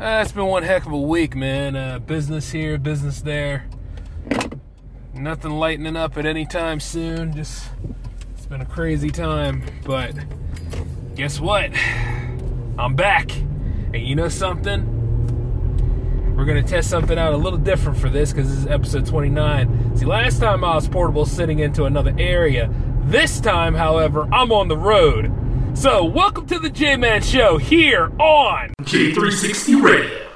Uh, it's been one heck of a week, man. Uh, business here, business there. Nothing lightening up at any time soon. Just, it's been a crazy time. But guess what? I'm back. And you know something? We're going to test something out a little different for this because this is episode 29. See, last time I was portable sitting into another area. This time, however, I'm on the road. So, welcome to the J Man Show here on J360 Radio.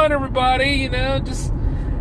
Going, everybody? You know, just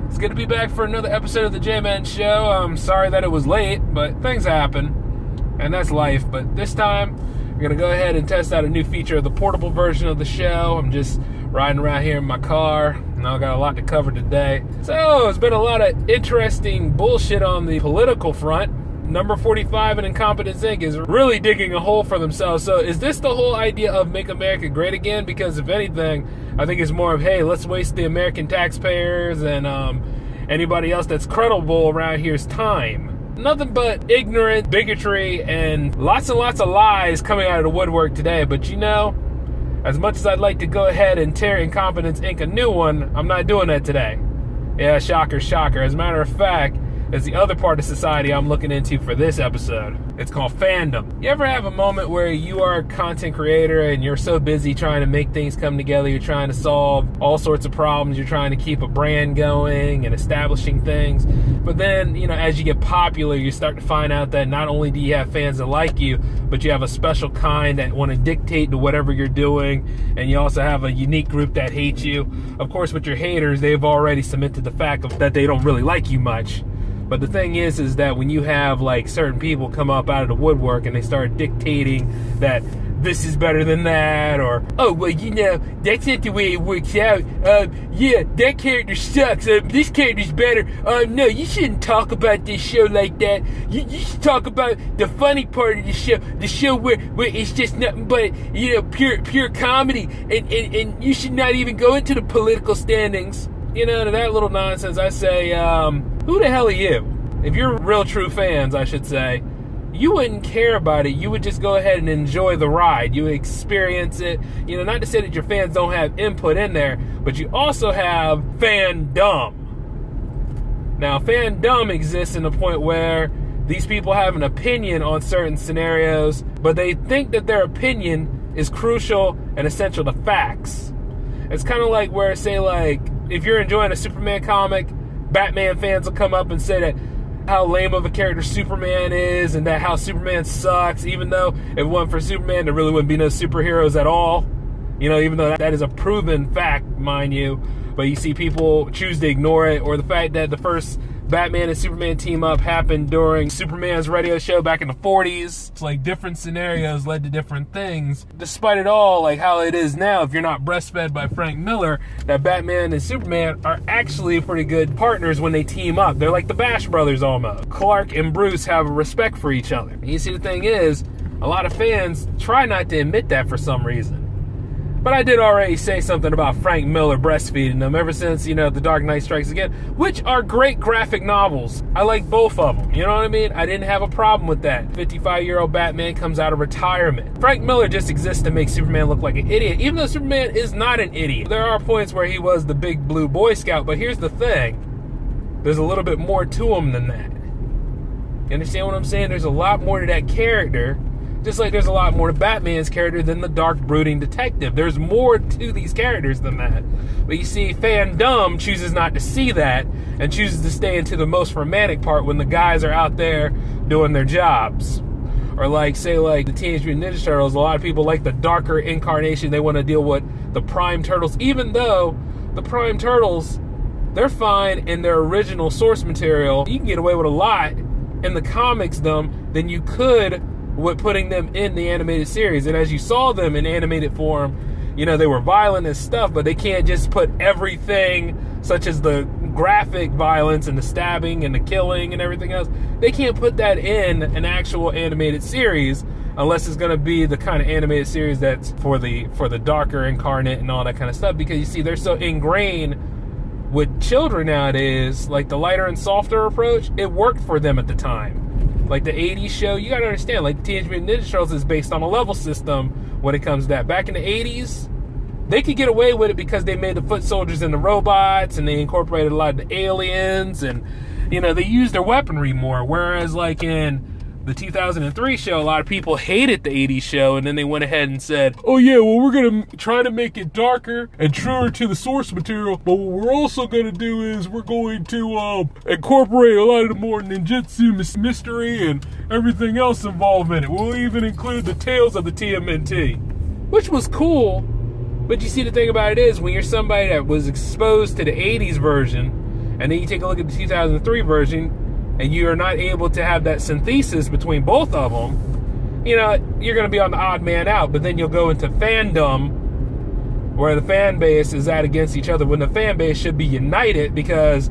it's good to be back for another episode of the J Man Show. I'm sorry that it was late, but things happen, and that's life. But this time, we're gonna go ahead and test out a new feature of the portable version of the show. I'm just riding around here in my car, and I got a lot to cover today. So it's been a lot of interesting bullshit on the political front number 45 and Incompetence Inc. is really digging a hole for themselves. So, is this the whole idea of make America great again? Because, if anything, I think it's more of, hey, let's waste the American taxpayers and um, anybody else that's credible around here's time. Nothing but ignorant bigotry and lots and lots of lies coming out of the woodwork today. But you know, as much as I'd like to go ahead and tear Incompetence Inc. a new one, I'm not doing that today. Yeah, shocker, shocker. As a matter of fact, is the other part of society I'm looking into for this episode. It's called fandom. You ever have a moment where you are a content creator and you're so busy trying to make things come together, you're trying to solve all sorts of problems, you're trying to keep a brand going and establishing things, but then, you know, as you get popular, you start to find out that not only do you have fans that like you, but you have a special kind that want to dictate to whatever you're doing, and you also have a unique group that hates you. Of course, with your haters, they've already cemented the fact of, that they don't really like you much. But the thing is, is that when you have like certain people come up out of the woodwork and they start dictating that this is better than that, or oh well, you know that's not the way it works out. Uh, yeah, that character sucks. Uh, this character's better. Uh, no, you shouldn't talk about this show like that. You, you should talk about the funny part of the show, the show where, where it's just nothing but you know pure pure comedy, and, and, and you should not even go into the political standings. You know, to that little nonsense, I say, um, who the hell are you? If you're real true fans, I should say, you wouldn't care about it. You would just go ahead and enjoy the ride. You experience it. You know, not to say that your fans don't have input in there, but you also have fandom. Now, fandom exists in the point where these people have an opinion on certain scenarios, but they think that their opinion is crucial and essential to facts. It's kind of like where, say, like, if you're enjoying a Superman comic, Batman fans will come up and say that how lame of a character Superman is and that how Superman sucks, even though if it wasn't for Superman, there really wouldn't be no superheroes at all. You know, even though that is a proven fact, mind you. But you see people choose to ignore it, or the fact that the first Batman and Superman team up happened during Superman's radio show back in the 40s. It's like different scenarios led to different things. Despite it all, like how it is now, if you're not breastfed by Frank Miller, that Batman and Superman are actually pretty good partners when they team up. They're like the Bash brothers almost. Clark and Bruce have a respect for each other. And you see, the thing is, a lot of fans try not to admit that for some reason. But I did already say something about Frank Miller breastfeeding them ever since, you know, The Dark Knight Strikes Again, which are great graphic novels. I like both of them. You know what I mean? I didn't have a problem with that. 55 year old Batman comes out of retirement. Frank Miller just exists to make Superman look like an idiot, even though Superman is not an idiot. There are points where he was the big blue Boy Scout, but here's the thing there's a little bit more to him than that. You understand what I'm saying? There's a lot more to that character Just like there's a lot more to Batman's character than the dark, brooding detective. There's more to these characters than that. But you see, fandom chooses not to see that and chooses to stay into the most romantic part when the guys are out there doing their jobs. Or like, say, like the Teenage Mutant Ninja Turtles, a lot of people like the darker incarnation. They want to deal with the Prime Turtles, even though the Prime Turtles, they're fine in their original source material. You can get away with a lot in the comics, them than you could with putting them in the animated series. And as you saw them in animated form, you know, they were violent and stuff, but they can't just put everything, such as the graphic violence and the stabbing and the killing and everything else, they can't put that in an actual animated series unless it's going to be the kind of animated series that's for the for the darker incarnate and all that kind of stuff because you see they're so ingrained with children nowadays like the lighter and softer approach it worked for them at the time like the 80s show, you gotta understand, like Teenage Mutant Ninja Turtles is based on a level system when it comes to that. Back in the 80s, they could get away with it because they made the foot soldiers and the robots and they incorporated a lot of the aliens and you know, they used their weaponry more. Whereas like in the 2003 show, a lot of people hated the 80s show, and then they went ahead and said, oh yeah, well, we're gonna try to make it darker and truer to the source material, but what we're also gonna do is we're going to um, incorporate a lot of the more ninjutsu mystery and everything else involved in it. We'll even include the tales of the TMNT, which was cool. But you see, the thing about it is, when you're somebody that was exposed to the 80s version, and then you take a look at the 2003 version, and you are not able to have that synthesis between both of them, you know, you're going to be on the odd man out. But then you'll go into fandom where the fan base is at against each other when the fan base should be united because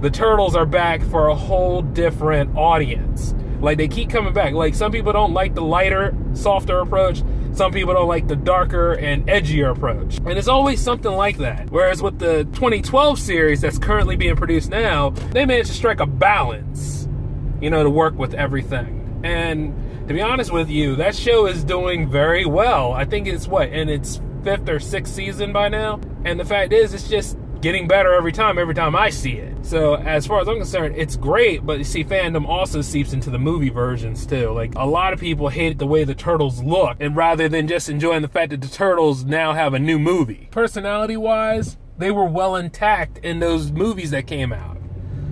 the turtles are back for a whole different audience. Like they keep coming back. Like some people don't like the lighter, softer approach. Some people don't like the darker and edgier approach. And it's always something like that. Whereas with the 2012 series that's currently being produced now, they managed to strike a balance, you know, to work with everything. And to be honest with you, that show is doing very well. I think it's what, in its fifth or sixth season by now? And the fact is, it's just getting better every time, every time I see it. So as far as I'm concerned, it's great, but you see, fandom also seeps into the movie versions too. Like a lot of people hate the way the turtles look, and rather than just enjoying the fact that the turtles now have a new movie, personality wise, they were well intact in those movies that came out.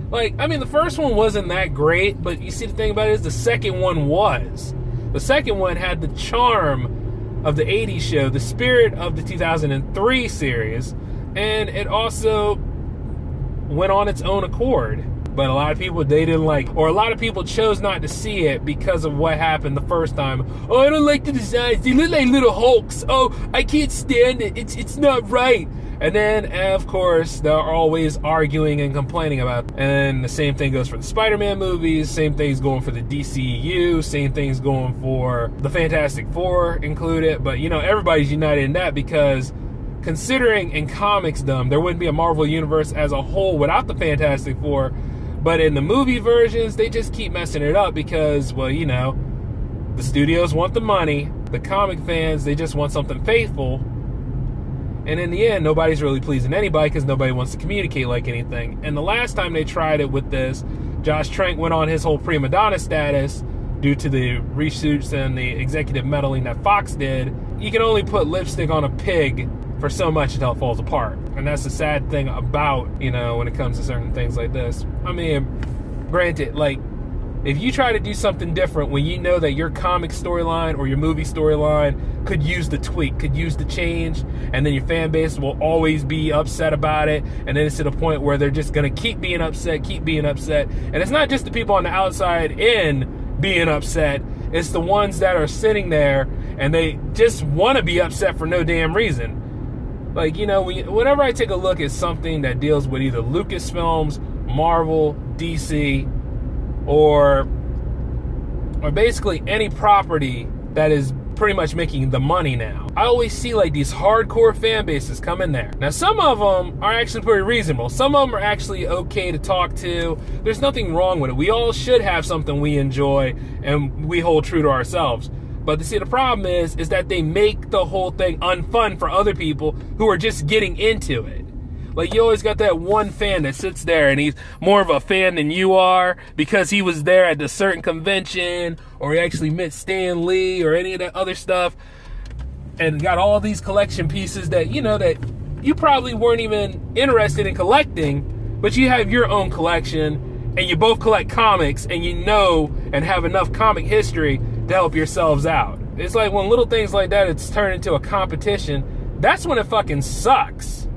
Like, I mean, the first one wasn't that great, but you see, the thing about it is the second one was. The second one had the charm of the 80s show, the spirit of the 2003 series, and it also went on its own accord. But a lot of people they didn't like, or a lot of people chose not to see it because of what happened the first time. Oh, I don't like the designs; they look like little hulks. Oh, I can't stand it. It's it's not right. And then, of course, they're always arguing and complaining about. It. And the same thing goes for the Spider-Man movies. Same thing's going for the DCU. Same thing's going for the Fantastic Four included. But you know, everybody's united in that because considering in comics them there wouldn't be a Marvel universe as a whole without the Fantastic Four. But in the movie versions, they just keep messing it up because, well, you know, the studios want the money, the comic fans, they just want something faithful. And in the end, nobody's really pleasing anybody because nobody wants to communicate like anything. And the last time they tried it with this, Josh Trank went on his whole prima donna status due to the reshoots and the executive meddling that Fox did. You can only put lipstick on a pig for so much until it falls apart. And that's the sad thing about, you know, when it comes to certain things like this. I mean, granted, like, if you try to do something different when you know that your comic storyline or your movie storyline could use the tweak, could use the change, and then your fan base will always be upset about it, and then it's to the point where they're just gonna keep being upset, keep being upset. And it's not just the people on the outside in being upset, it's the ones that are sitting there and they just wanna be upset for no damn reason like you know whenever i take a look at something that deals with either lucasfilms marvel dc or or basically any property that is pretty much making the money now i always see like these hardcore fan bases come in there. Now some of them are actually pretty reasonable. Some of them are actually okay to talk to. There's nothing wrong with it. We all should have something we enjoy and we hold true to ourselves but see, the problem is, is that they make the whole thing unfun for other people who are just getting into it. Like you always got that one fan that sits there and he's more of a fan than you are because he was there at a certain convention or he actually met Stan Lee or any of that other stuff and got all these collection pieces that you know that you probably weren't even interested in collecting, but you have your own collection and you both collect comics and you know and have enough comic history to help yourselves out. It's like when little things like that it's turned into a competition, that's when it fucking sucks.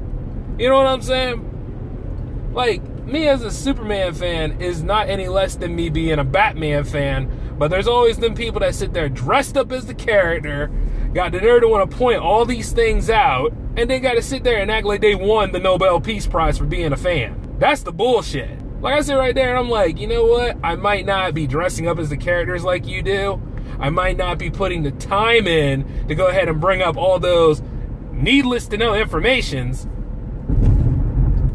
You know what I'm saying? Like, me as a Superman fan is not any less than me being a Batman fan, but there's always them people that sit there dressed up as the character, got the nerve to want to point all these things out, and they got to sit there and act like they won the Nobel Peace Prize for being a fan. That's the bullshit. Like I said right there I'm like, you know what? I might not be dressing up as the characters like you do. I might not be putting the time in to go ahead and bring up all those needless to know informations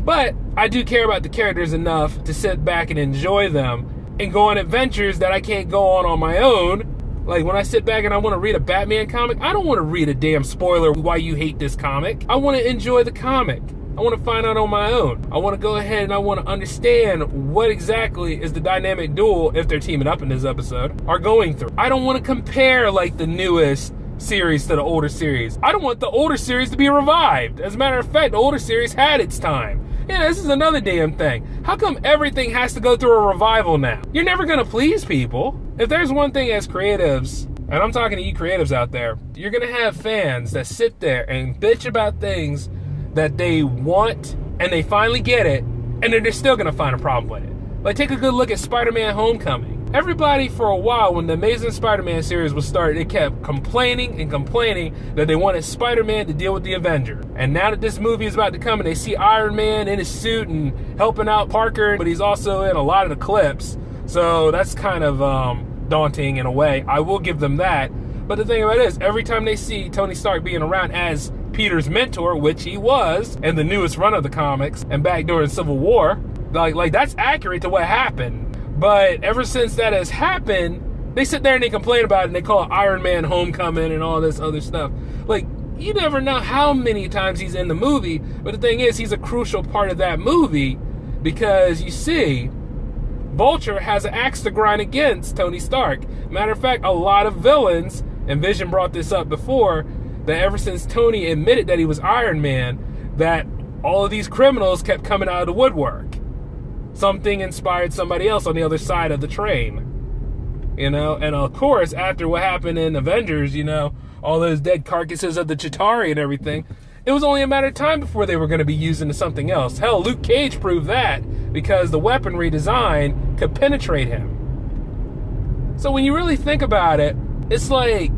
but I do care about the characters enough to sit back and enjoy them and go on adventures that I can't go on on my own. Like when I sit back and I want to read a Batman comic, I don't want to read a damn spoiler why you hate this comic. I want to enjoy the comic. I want to find out on my own. I want to go ahead and I want to understand what exactly is the dynamic duel, if they're teaming up in this episode, are going through. I don't want to compare like the newest series to the older series. I don't want the older series to be revived. As a matter of fact, the older series had its time. Yeah, this is another damn thing. How come everything has to go through a revival now? You're never gonna please people. If there's one thing as creatives, and I'm talking to you creatives out there, you're gonna have fans that sit there and bitch about things that they want and they finally get it, and then they're still gonna find a problem with it. Like, take a good look at Spider Man Homecoming everybody for a while when the Amazing Spider-Man series was started, they kept complaining and complaining that they wanted Spider-Man to deal with the Avenger. And now that this movie is about to come and they see Iron Man in his suit and helping out Parker, but he's also in a lot of the clips. So that's kind of um, daunting in a way. I will give them that. But the thing about it is, every time they see Tony Stark being around as Peter's mentor, which he was in the newest run of the comics and back during Civil War, like like that's accurate to what happened. But ever since that has happened, they sit there and they complain about it and they call it Iron Man Homecoming and all this other stuff. Like, you never know how many times he's in the movie, but the thing is, he's a crucial part of that movie because you see, Vulture has an axe to grind against Tony Stark. Matter of fact, a lot of villains, and Vision brought this up before, that ever since Tony admitted that he was Iron Man, that all of these criminals kept coming out of the woodwork something inspired somebody else on the other side of the train. You know, and of course, after what happened in Avengers, you know, all those dead carcasses of the Chitauri and everything, it was only a matter of time before they were going to be used into something else. Hell, Luke Cage proved that because the weaponry design could penetrate him. So when you really think about it, it's like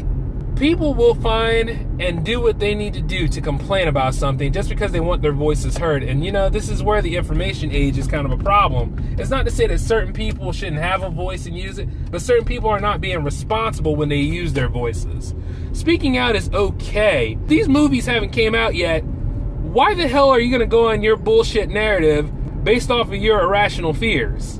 people will find and do what they need to do to complain about something just because they want their voices heard. And you know, this is where the information age is kind of a problem. It's not to say that certain people shouldn't have a voice and use it, but certain people are not being responsible when they use their voices. Speaking out is okay. These movies haven't came out yet. Why the hell are you going to go on your bullshit narrative based off of your irrational fears?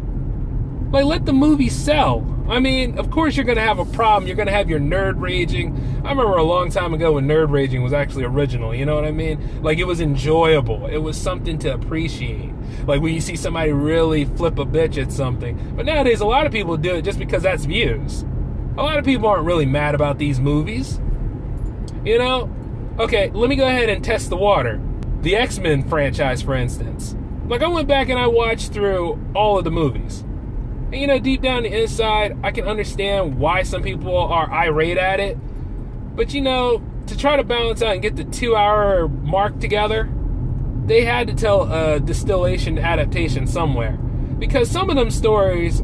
Like let the movie sell. I mean, of course you're going to have a problem. You're going to have your nerd raging. I remember a long time ago when nerd raging was actually original. You know what I mean? Like it was enjoyable. It was something to appreciate. Like when you see somebody really flip a bitch at something. But nowadays, a lot of people do it just because that's views. A lot of people aren't really mad about these movies. You know? Okay, let me go ahead and test the water. The X Men franchise, for instance. Like I went back and I watched through all of the movies. And you know, deep down the inside, I can understand why some people are irate at it. But you know, to try to balance out and get the two hour mark together, they had to tell a distillation adaptation somewhere. Because some of them stories,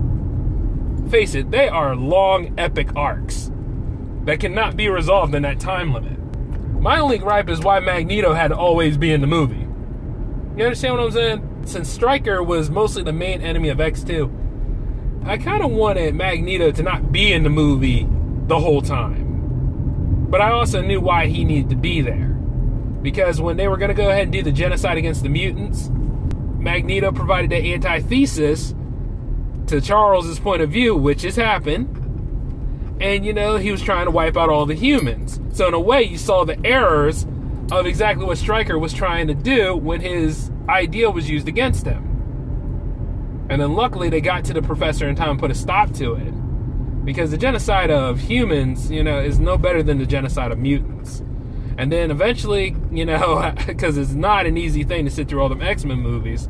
face it, they are long, epic arcs that cannot be resolved in that time limit. My only gripe is why Magneto had to always be in the movie. You understand what I'm saying? Since Stryker was mostly the main enemy of X2, I kind of wanted Magneto to not be in the movie the whole time. But I also knew why he needed to be there. Because when they were going to go ahead and do the genocide against the mutants, Magneto provided the antithesis to Charles's point of view, which has happened. And, you know, he was trying to wipe out all the humans. So, in a way, you saw the errors of exactly what Stryker was trying to do when his idea was used against him. And then luckily they got to the professor in time and put a stop to it. Because the genocide of humans, you know, is no better than the genocide of mutants. And then eventually, you know, because it's not an easy thing to sit through all them X Men movies,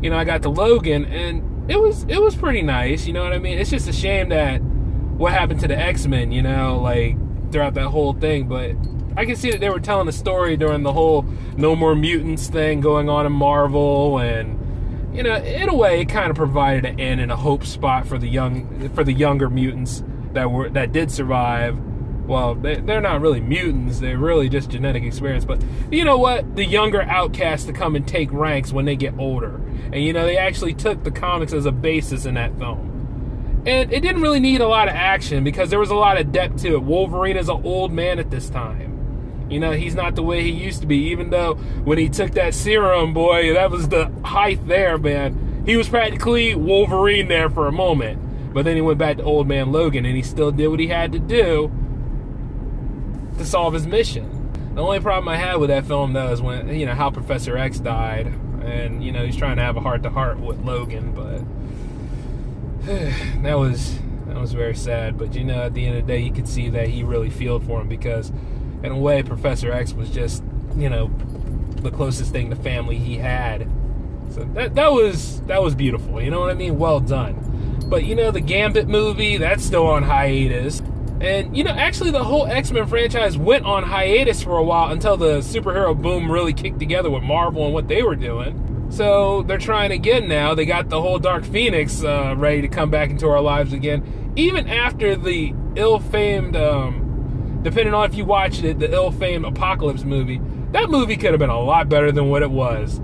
you know, I got to Logan, and it was it was pretty nice. You know what I mean? It's just a shame that what happened to the X Men, you know, like throughout that whole thing. But I can see that they were telling a story during the whole No More Mutants thing going on in Marvel, and you know, in a way, it kind of provided an end and a hope spot for the young for the younger mutants that were that did survive well, they, they're not really mutants, they're really just genetic experience. But you know what? The younger outcasts to come and take ranks when they get older. And you know, they actually took the comics as a basis in that film. And it didn't really need a lot of action because there was a lot of depth to it. Wolverine is an old man at this time. You know, he's not the way he used to be, even though when he took that serum, boy, that was the height there, man. He was practically Wolverine there for a moment. But then he went back to old man Logan and he still did what he had to do to solve his mission. The only problem I had with that film though is when you know how Professor X died, and you know he's trying to have a heart to heart with Logan, but that was that was very sad. But you know, at the end of the day, you could see that he really feeled for him because, in a way, Professor X was just you know the closest thing to family he had. So that that was that was beautiful. You know what I mean? Well done. But you know, the Gambit movie that's still on hiatus. And, you know, actually, the whole X Men franchise went on hiatus for a while until the superhero boom really kicked together with Marvel and what they were doing. So they're trying again now. They got the whole Dark Phoenix uh, ready to come back into our lives again. Even after the ill famed, um, depending on if you watched it, the ill famed Apocalypse movie, that movie could have been a lot better than what it was.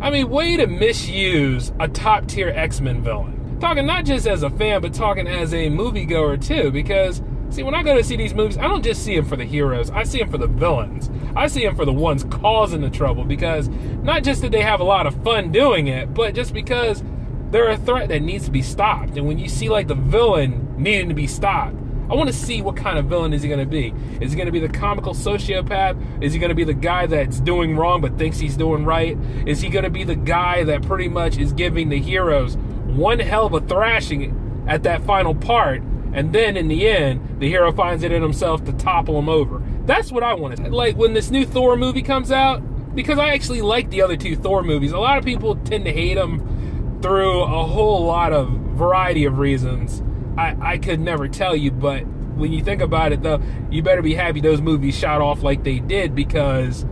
I mean, way to misuse a top tier X Men villain. Talking not just as a fan, but talking as a moviegoer too, because See, when I go to see these movies, I don't just see them for the heroes. I see them for the villains. I see them for the ones causing the trouble because not just that they have a lot of fun doing it, but just because they're a threat that needs to be stopped. And when you see like the villain needing to be stopped, I want to see what kind of villain is he going to be. Is he going to be the comical sociopath? Is he going to be the guy that's doing wrong but thinks he's doing right? Is he going to be the guy that pretty much is giving the heroes one hell of a thrashing at that final part and then in the end, the hero finds it in himself to topple him over. That's what I want wanted. Like when this new Thor movie comes out, because I actually like the other two Thor movies. A lot of people tend to hate them through a whole lot of variety of reasons. I, I could never tell you, but when you think about it, though, you better be happy those movies shot off like they did because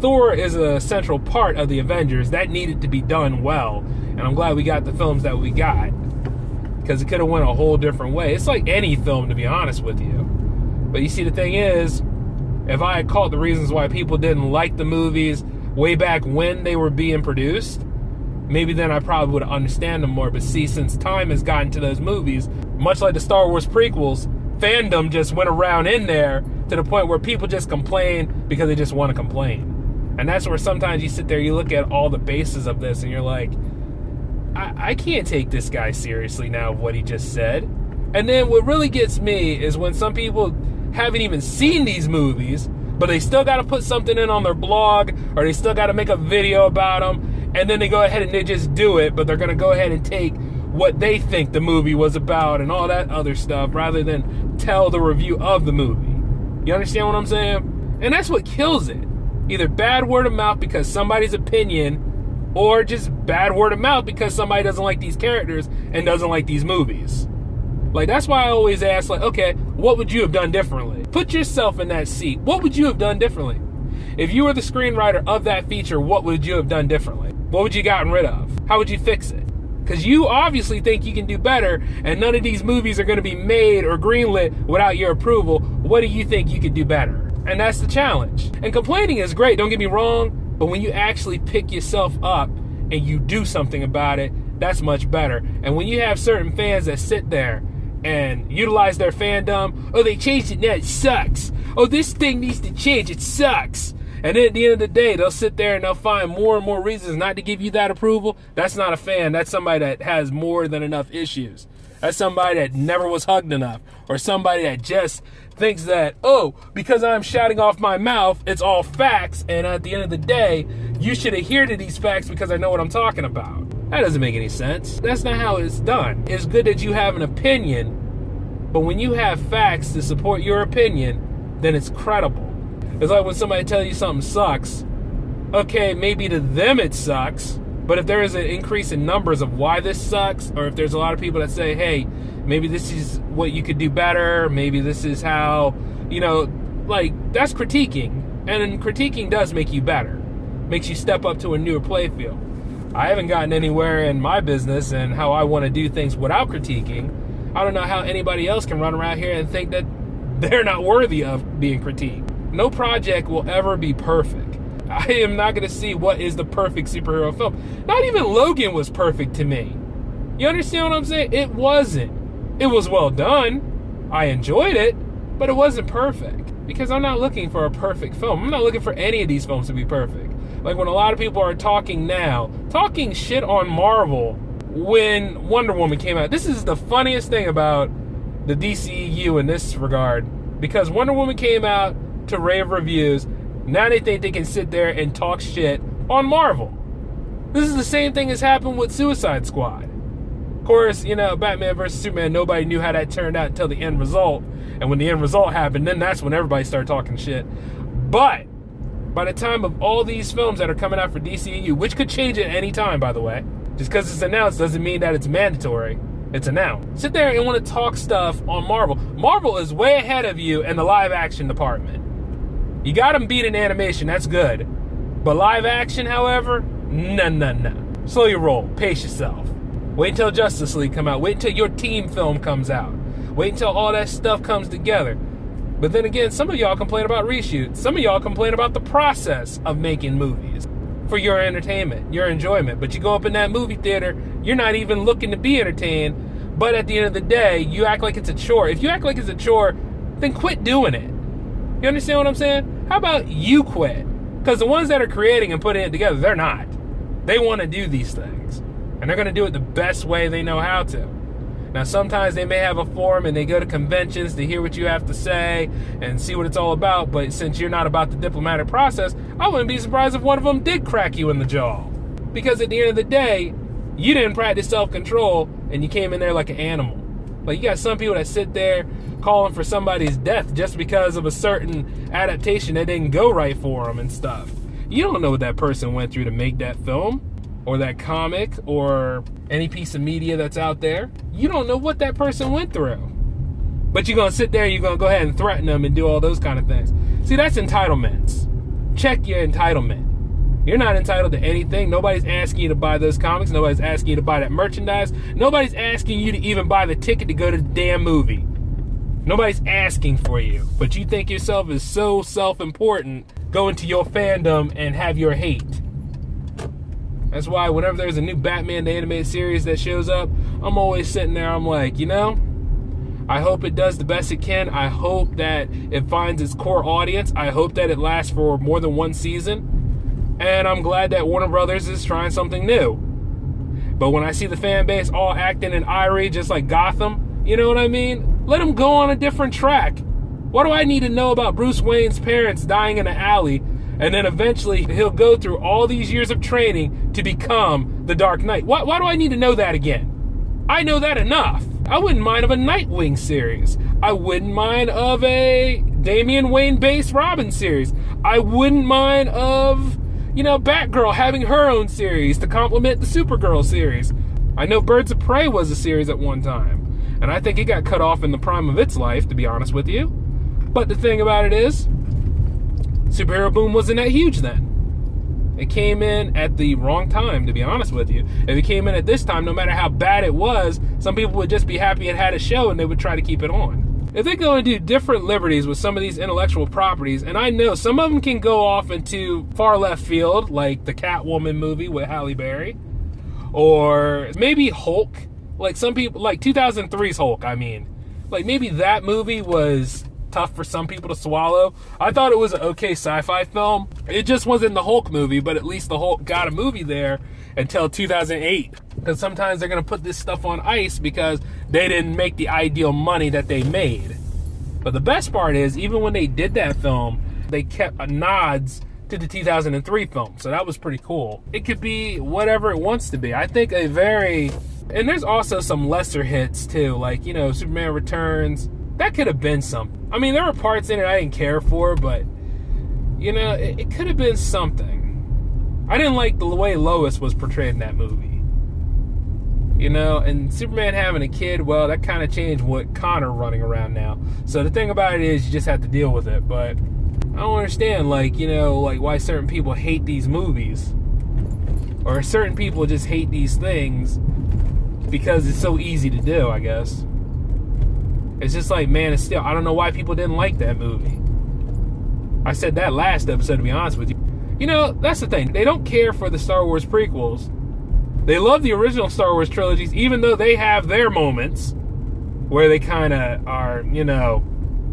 Thor is a central part of the Avengers. That needed to be done well, and I'm glad we got the films that we got because it could have went a whole different way. It's like any film, to be honest with you. But you see, the thing is, if I had caught the reasons why people didn't like the movies way back when they were being produced, maybe then I probably would understand them more. But see, since time has gotten to those movies, much like the Star Wars prequels, fandom just went around in there to the point where people just complain because they just want to complain. And that's where sometimes you sit there, you look at all the bases of this, and you're like, I, I can't take this guy seriously now, what he just said. And then what really gets me is when some people haven't even seen these movies, but they still got to put something in on their blog or they still got to make a video about them, and then they go ahead and they just do it, but they're going to go ahead and take what they think the movie was about and all that other stuff rather than tell the review of the movie. You understand what I'm saying? And that's what kills it. Either bad word of mouth because somebody's opinion or just bad word of mouth because somebody doesn't like these characters and doesn't like these movies. Like that's why I always ask like, okay, what would you have done differently? Put yourself in that seat. What would you have done differently? If you were the screenwriter of that feature, what would you have done differently? What would you gotten rid of? How would you fix it? Because you obviously think you can do better, and none of these movies are going to be made or greenlit without your approval. What do you think you could do better? And that's the challenge. And complaining is great, don't get me wrong. But when you actually pick yourself up and you do something about it, that's much better. And when you have certain fans that sit there and utilize their fandom, oh, they changed it now, it sucks. Oh, this thing needs to change, it sucks. And at the end of the day, they'll sit there and they'll find more and more reasons not to give you that approval. That's not a fan. That's somebody that has more than enough issues. That's somebody that never was hugged enough, or somebody that just thinks that, oh, because I'm shouting off my mouth, it's all facts, and at the end of the day, you should adhere to these facts because I know what I'm talking about. That doesn't make any sense. That's not how it's done. It's good that you have an opinion, but when you have facts to support your opinion, then it's credible. It's like when somebody tells you something sucks. Okay, maybe to them it sucks, but if there is an increase in numbers of why this sucks, or if there's a lot of people that say, hey, maybe this is what you could do better, maybe this is how, you know, like that's critiquing. And critiquing does make you better, makes you step up to a newer playfield. I haven't gotten anywhere in my business and how I want to do things without critiquing. I don't know how anybody else can run around here and think that they're not worthy of being critiqued. No project will ever be perfect. I am not going to see what is the perfect superhero film. Not even Logan was perfect to me. You understand what I'm saying? It wasn't. It was well done. I enjoyed it, but it wasn't perfect. Because I'm not looking for a perfect film. I'm not looking for any of these films to be perfect. Like when a lot of people are talking now, talking shit on Marvel when Wonder Woman came out. This is the funniest thing about the DCEU in this regard. Because Wonder Woman came out to rave reviews now they think they can sit there and talk shit on Marvel. This is the same thing as happened with Suicide Squad. Of course, you know, Batman versus Superman, nobody knew how that turned out until the end result. And when the end result happened, then that's when everybody started talking shit. But by the time of all these films that are coming out for DCEU, which could change at any time, by the way, just because it's announced doesn't mean that it's mandatory. It's announced. Sit there and want to talk stuff on Marvel. Marvel is way ahead of you in the live action department. You got them beat in animation, that's good. But live action, however, no, no, no. Slow your roll. Pace yourself. Wait until Justice League come out. Wait until your team film comes out. Wait until all that stuff comes together. But then again, some of y'all complain about reshoots. Some of y'all complain about the process of making movies for your entertainment, your enjoyment. But you go up in that movie theater, you're not even looking to be entertained. But at the end of the day, you act like it's a chore. If you act like it's a chore, then quit doing it. You understand what I'm saying? How about you quit? Because the ones that are creating and putting it together, they're not. They want to do these things. And they're going to do it the best way they know how to. Now, sometimes they may have a forum and they go to conventions to hear what you have to say and see what it's all about. But since you're not about the diplomatic process, I wouldn't be surprised if one of them did crack you in the jaw. Because at the end of the day, you didn't practice self control and you came in there like an animal. Like, you got some people that sit there calling for somebody's death just because of a certain adaptation that didn't go right for them and stuff. You don't know what that person went through to make that film or that comic or any piece of media that's out there. You don't know what that person went through. But you're going to sit there and you're going to go ahead and threaten them and do all those kind of things. See, that's entitlements. Check your entitlement. You're not entitled to anything. Nobody's asking you to buy those comics. Nobody's asking you to buy that merchandise. Nobody's asking you to even buy the ticket to go to the damn movie. Nobody's asking for you, but you think yourself is so self important, go into your fandom and have your hate. That's why whenever there's a new Batman the animated series that shows up, I'm always sitting there, I'm like, you know, I hope it does the best it can. I hope that it finds its core audience. I hope that it lasts for more than one season. And I'm glad that Warner Brothers is trying something new. But when I see the fan base all acting in Irie just like Gotham, you know what I mean? Let him go on a different track. What do I need to know about Bruce Wayne's parents dying in an alley and then eventually he'll go through all these years of training to become the Dark Knight? Why, why do I need to know that again? I know that enough. I wouldn't mind of a Nightwing series. I wouldn't mind of a Damian Wayne based Robin series. I wouldn't mind of, you know, Batgirl having her own series to complement the Supergirl series. I know Birds of Prey was a series at one time. And I think it got cut off in the prime of its life, to be honest with you. But the thing about it is, superhero boom wasn't that huge then. It came in at the wrong time, to be honest with you. If it came in at this time, no matter how bad it was, some people would just be happy it had a show and they would try to keep it on. If they're going to do different liberties with some of these intellectual properties, and I know some of them can go off into far left field, like the Catwoman movie with Halle Berry, or maybe Hulk like some people, like 2003's Hulk, I mean. Like maybe that movie was tough for some people to swallow. I thought it was an okay sci-fi film. It just wasn't the Hulk movie, but at least the Hulk got a movie there until 2008. Because sometimes they're to put this stuff on ice because they didn't make the ideal money that they made. But the best part is, even when they did that film, they kept nods to the 2003 film. So that was pretty cool. It could be whatever it wants to be. I think a very. And there's also some lesser hits too, like, you know, Superman Returns. That could have been something. I mean, there were parts in it I didn't care for, but, you know, it, it could have been something. I didn't like the way Lois was portrayed in that movie. You know, and Superman having a kid, well, that kind of changed what Connor running around now. So the thing about it is, you just have to deal with it. But I don't understand, like, you know, like why certain people hate these movies. Or certain people just hate these things because it's so easy to do, I guess. It's just like Man of Steel. I don't know why people didn't like that movie. I said that last episode, to be honest with you. You know, that's the thing. They don't care for the Star Wars prequels. They love the original Star Wars trilogies, even though they have their moments where they kind of are, you know,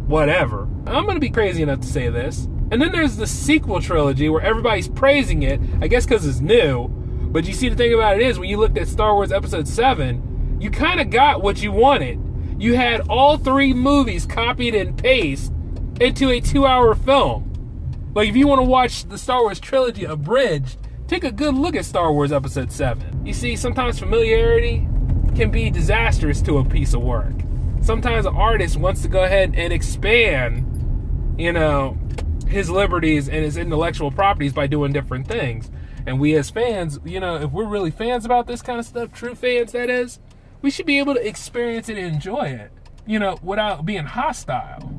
whatever. I'm going to be crazy enough to say this. And then there's the sequel trilogy where everybody's praising it, I guess because it's new. But you see, the thing about it is, when you looked at Star Wars Episode 7, you kind of got what you wanted. You had all three movies copied and pasted into a two hour film. Like, if you want to watch the Star Wars trilogy abridged, take a good look at Star Wars Episode 7. You see, sometimes familiarity can be disastrous to a piece of work. Sometimes an artist wants to go ahead and expand, you know, his liberties and his intellectual properties by doing different things. And we as fans, you know, if we're really fans about this kind of stuff, true fans that is, we should be able to experience it and enjoy it, you know, without being hostile.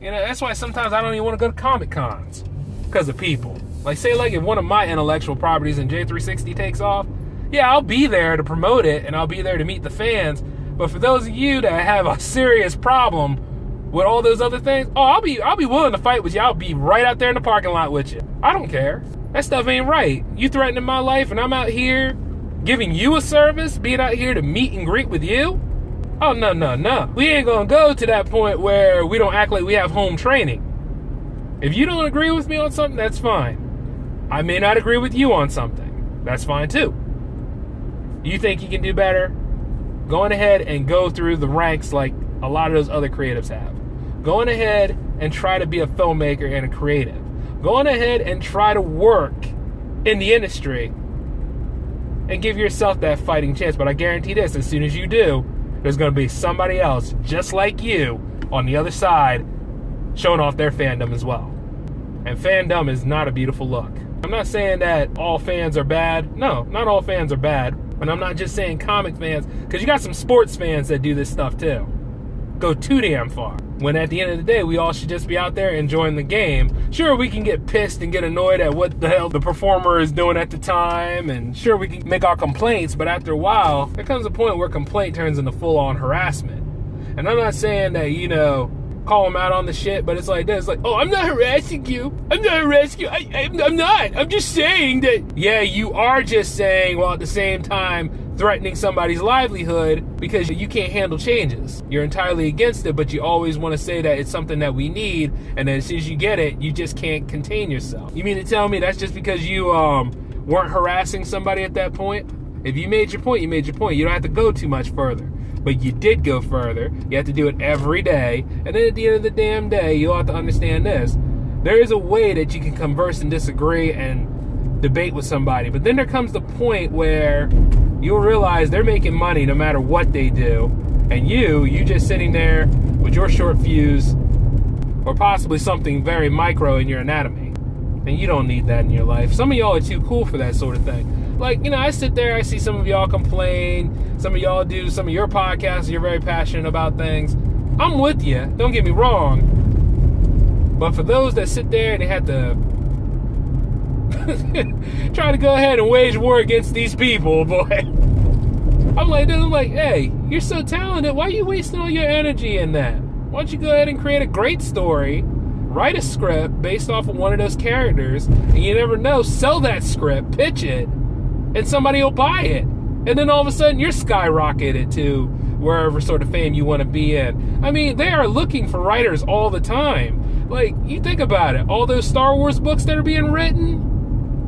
You know, that's why sometimes I don't even want to go to Comic Cons because of people. Like, say, like if one of my intellectual properties in J360 takes off, yeah, I'll be there to promote it and I'll be there to meet the fans. But for those of you that have a serious problem with all those other things, oh, I'll be I'll be willing to fight with you. I'll be right out there in the parking lot with you. I don't care. That stuff ain't right. You threatening my life, and I'm out here giving you a service, being out here to meet and greet with you. Oh no no no. We ain't gonna go to that point where we don't act like we have home training. If you don't agree with me on something, that's fine. I may not agree with you on something. That's fine too. You think you can do better? Going ahead and go through the ranks like a lot of those other creatives have. Going ahead and try to be a filmmaker and a creative. Going ahead and try to work in the industry and give yourself that fighting chance. But I guarantee this as soon as you do, there's going to be somebody else just like you on the other side showing off their fandom as well. And fandom is not a beautiful look. I'm not saying that all fans are bad. No, not all fans are bad. And I'm not just saying comic fans, because you got some sports fans that do this stuff too. Go too damn far. When at the end of the day, we all should just be out there enjoying the game. Sure, we can get pissed and get annoyed at what the hell the performer is doing at the time, and sure, we can make our complaints, but after a while, there comes a point where complaint turns into full on harassment. And I'm not saying that, you know, call them out on the shit, but it's like this, like, oh, I'm not harassing you. I'm not harassing you. I, I'm not. I'm just saying that, yeah, you are just saying, while at the same time threatening somebody's livelihood because you can't handle changes. You're entirely against it, but you always want to say that it's something that we need, and then as soon as you get it, you just can't contain yourself. You mean to tell me that's just because you um weren't harassing somebody at that point? If you made your point, you made your point. You don't have to go too much further. But you did go further. You have to do it every day. And then at the end of the damn day, you'll have to understand this. There is a way that you can converse and disagree and debate with somebody. But then there comes the point where you'll realize they're making money no matter what they do. And you, you just sitting there with your short fuse or possibly something very micro in your anatomy. And you don't need that in your life. Some of y'all are too cool for that sort of thing. Like, you know, I sit there, I see some of y'all complain, some of y'all do some of your podcasts, you're very passionate about things. I'm with you, don't get me wrong. But for those that sit there and they have to try to go ahead and wage war against these people, boy. I'm like, I'm like, hey, you're so talented. Why are you wasting all your energy in that? Why don't you go ahead and create a great story, write a script based off of one of those characters, and you never know, sell that script, pitch it, and somebody will buy it. And then all of a sudden, you're skyrocketed to wherever sort of fame you want to be in. I mean, they are looking for writers all the time. Like, you think about it, all those Star Wars books that are being written,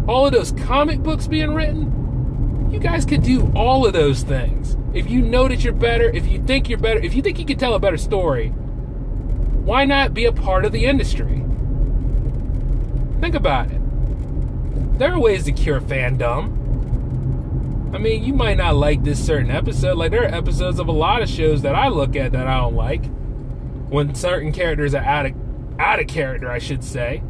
all of those comic books being written, You guys could do all of those things. If you know that you're better, if you think you're better, if you think you can tell a better story, why not be a part of the industry? Think about it. There are ways to cure fandom. I mean, you might not like this certain episode. Like, there are episodes of a lot of shows that I look at that I don't like. When certain characters are out of, out of character, I should say.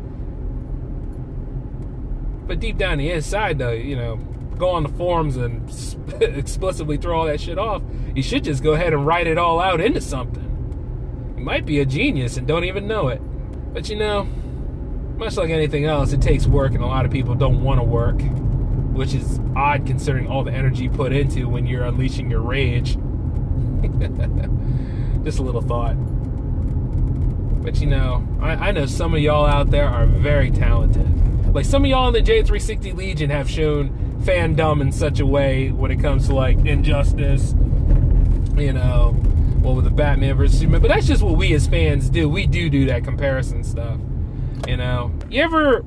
But deep down the inside, though, you know, go on the forums and explicitly throw all that shit off. You should just go ahead and write it all out into something. You might be a genius and don't even know it. But you know, much like anything else, it takes work, and a lot of people don't want to work, which is odd considering all the energy put into when you're unleashing your rage. just a little thought. But you know, I, I know some of y'all out there are very talented. Like some of y'all in the J360 Legion have shown fandom in such a way when it comes to like injustice, you know, well with the Batman versus Superman. But that's just what we as fans do. We do do that comparison stuff. You know, you ever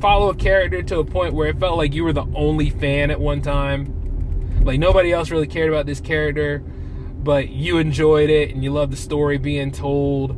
follow a character to a point where it felt like you were the only fan at one time? Like nobody else really cared about this character, but you enjoyed it and you loved the story being told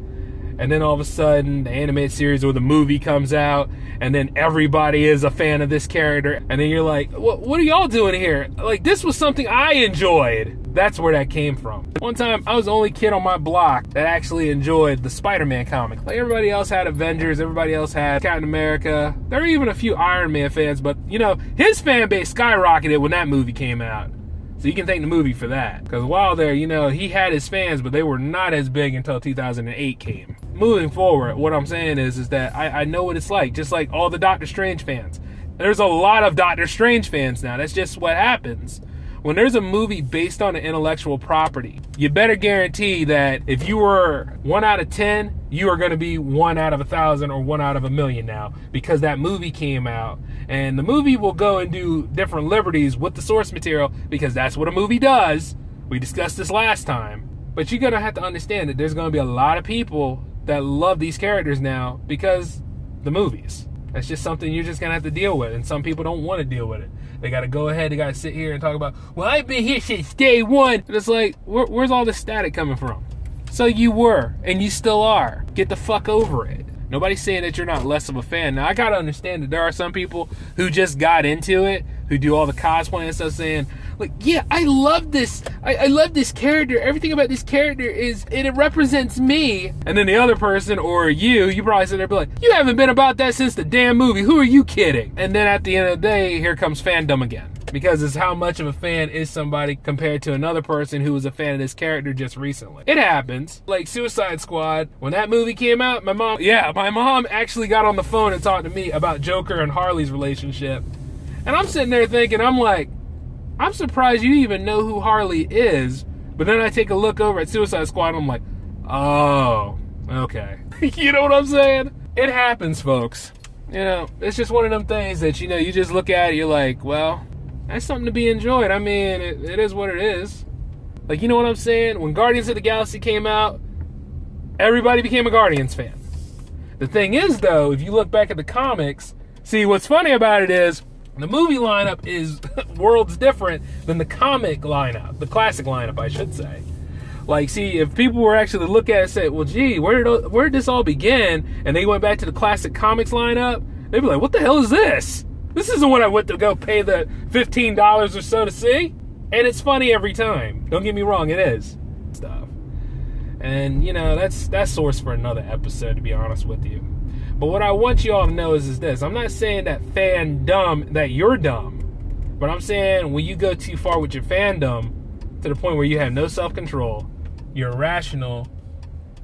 and then all of a sudden the animated series or the movie comes out and then everybody is a fan of this character. And then you're like what, what are y'all doing here? Like this was something i enjoyed. That's where that came from. One time i was the only kid on my block that actually enjoyed the spider-man comic. Like everybody else had avengers everybody else had captain america. There were even a few iron man fans but you know his fan base skyrocketed when that movie came out so you can thank the movie for that. Because while there, you know, he had his fans, but they were not as big until 2008 came. Moving forward, what I'm saying is, is that I, I know what it's like. Just like all the Doctor Strange fans. There's a lot of Doctor Strange fans now. That's just what happens when there's a movie based on an intellectual property, you better guarantee that if you were one out of 10, you are going to be one out of a thousand or one out of a million now because that movie came out. And the movie will go and do different liberties with the source material because that's what a movie does. We discussed this last time. But you're going to have to understand that there's going to be a lot of people that love these characters now because the movies. That's just something you're just going to have to deal with. And some people don't want to deal with it. They got to go ahead. They got to sit here and talk about, well, I've been here since day one. And it's like, where, where's all this static coming from? So you were, and you still are. Get the fuck over it. Nobody's saying that you're not less of a fan. Now, I got to understand that there are some people who just got into it, who do all the cosplay and stuff, saying, like, yeah, I love this. I, I love this character. Everything about this character is, it, it represents me. And then the other person, or you, you probably sit there be like, you haven't been about that since the damn movie. Who are you kidding? And then at the end of the day, here comes fandom again because it's how much of a fan is somebody compared to another person who was a fan of this character just recently. It happens. Like Suicide Squad, when that movie came out, my mom, yeah, my mom actually got on the phone and talked to me about Joker and Harley's relationship. And I'm sitting there thinking, I'm like, I'm surprised you even know who Harley is. But then I take a look over at Suicide Squad and I'm like, oh, okay. you know what I'm saying? It happens, folks. You know, it's just one of them things that, you know, you just look at it, you're like, well, that's something to be enjoyed. I mean, it, it is what it is. Like, you know what I'm saying? When Guardians of the Galaxy came out, everybody became a Guardians fan. The thing is, though, if you look back at the comics, see, what's funny about it is the movie lineup is worlds different than the comic lineup, the classic lineup, I should say. Like, see, if people were actually to look at it and say, well, gee, where did, where did this all begin? And they went back to the classic comics lineup, they'd be like, what the hell is this? This isn't what I went to go pay the $15 or so to see. And it's funny every time. Don't get me wrong, it is. Stuff. And, you know, that's that's source for another episode, to be honest with you. But what I want you all to know is, is this. I'm not saying that fan dumb, that you're dumb. But I'm saying when you go too far with your fandom to the point where you have no self control, you're irrational,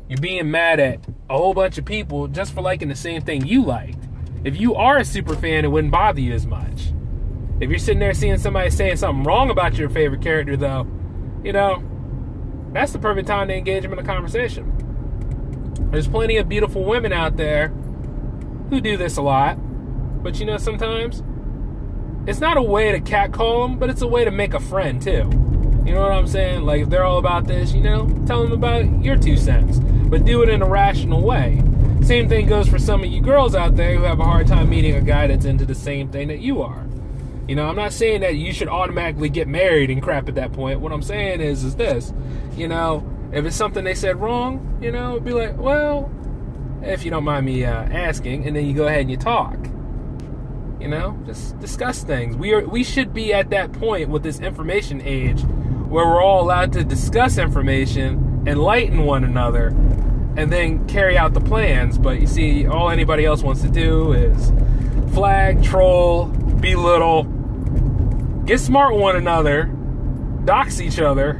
you're being mad at a whole bunch of people just for liking the same thing you liked if you are a super fan, it wouldn't bother you as much. If you're sitting there seeing somebody saying something wrong about your favorite character, though, you know, that's the perfect time to engage them in a conversation. There's plenty of beautiful women out there who do this a lot, but you know, sometimes it's not a way to catcall them, but it's a way to make a friend too. You know what I'm saying? Like, if they're all about this, you know, tell them about your two cents, but do it in a rational way. Same thing goes for some of you girls out there who have a hard time meeting a guy that's into the same thing that you are. You know, I'm not saying that you should automatically get married and crap at that point. What I'm saying is, is this, you know, if it's something they said wrong, you know, be like, well, if you don't mind me uh, asking, and then you go ahead and you talk. You know, just discuss things. We are we should be at that point with this information age where we're all allowed to discuss information, enlighten one another, and then carry out the plans. But you see, all anybody else wants to do is flag, troll, belittle, get smart one another, dox each other,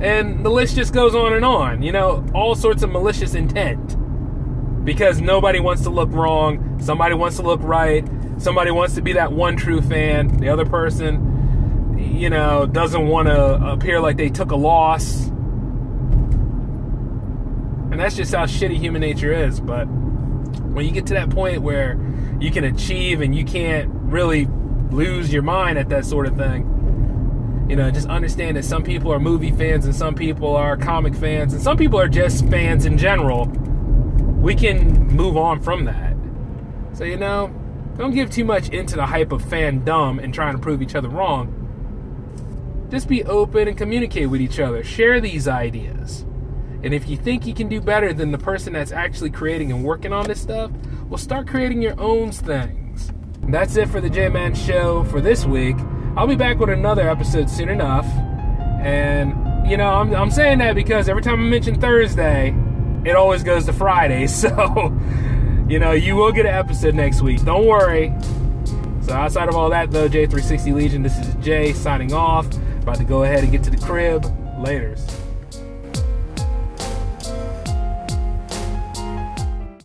and the list just goes on and on. You know, all sorts of malicious intent. Because nobody wants to look wrong, somebody wants to look right, somebody wants to be that one true fan, the other person, you know, doesn't want to appear like they took a loss. And that's just how shitty human nature is. But when you get to that point where you can achieve and you can't really lose your mind at that sort of thing, you know, just understand that some people are movie fans and some people are comic fans and some people are just fans in general. We can move on from that. So, you know, don't give too much into the hype of fandom and trying to prove each other wrong. Just be open and communicate with each other. Share these ideas. And if you think you can do better than the person that's actually creating and working on this stuff, well, start creating your own things. And that's it for the J Man Show for this week. I'll be back with another episode soon enough. And, you know, I'm, I'm saying that because every time I mention Thursday, it always goes to Friday. So, you know, you will get an episode next week. Don't worry. So, outside of all that, though, J360 Legion, this is J signing off. About to go ahead and get to the crib. Laters.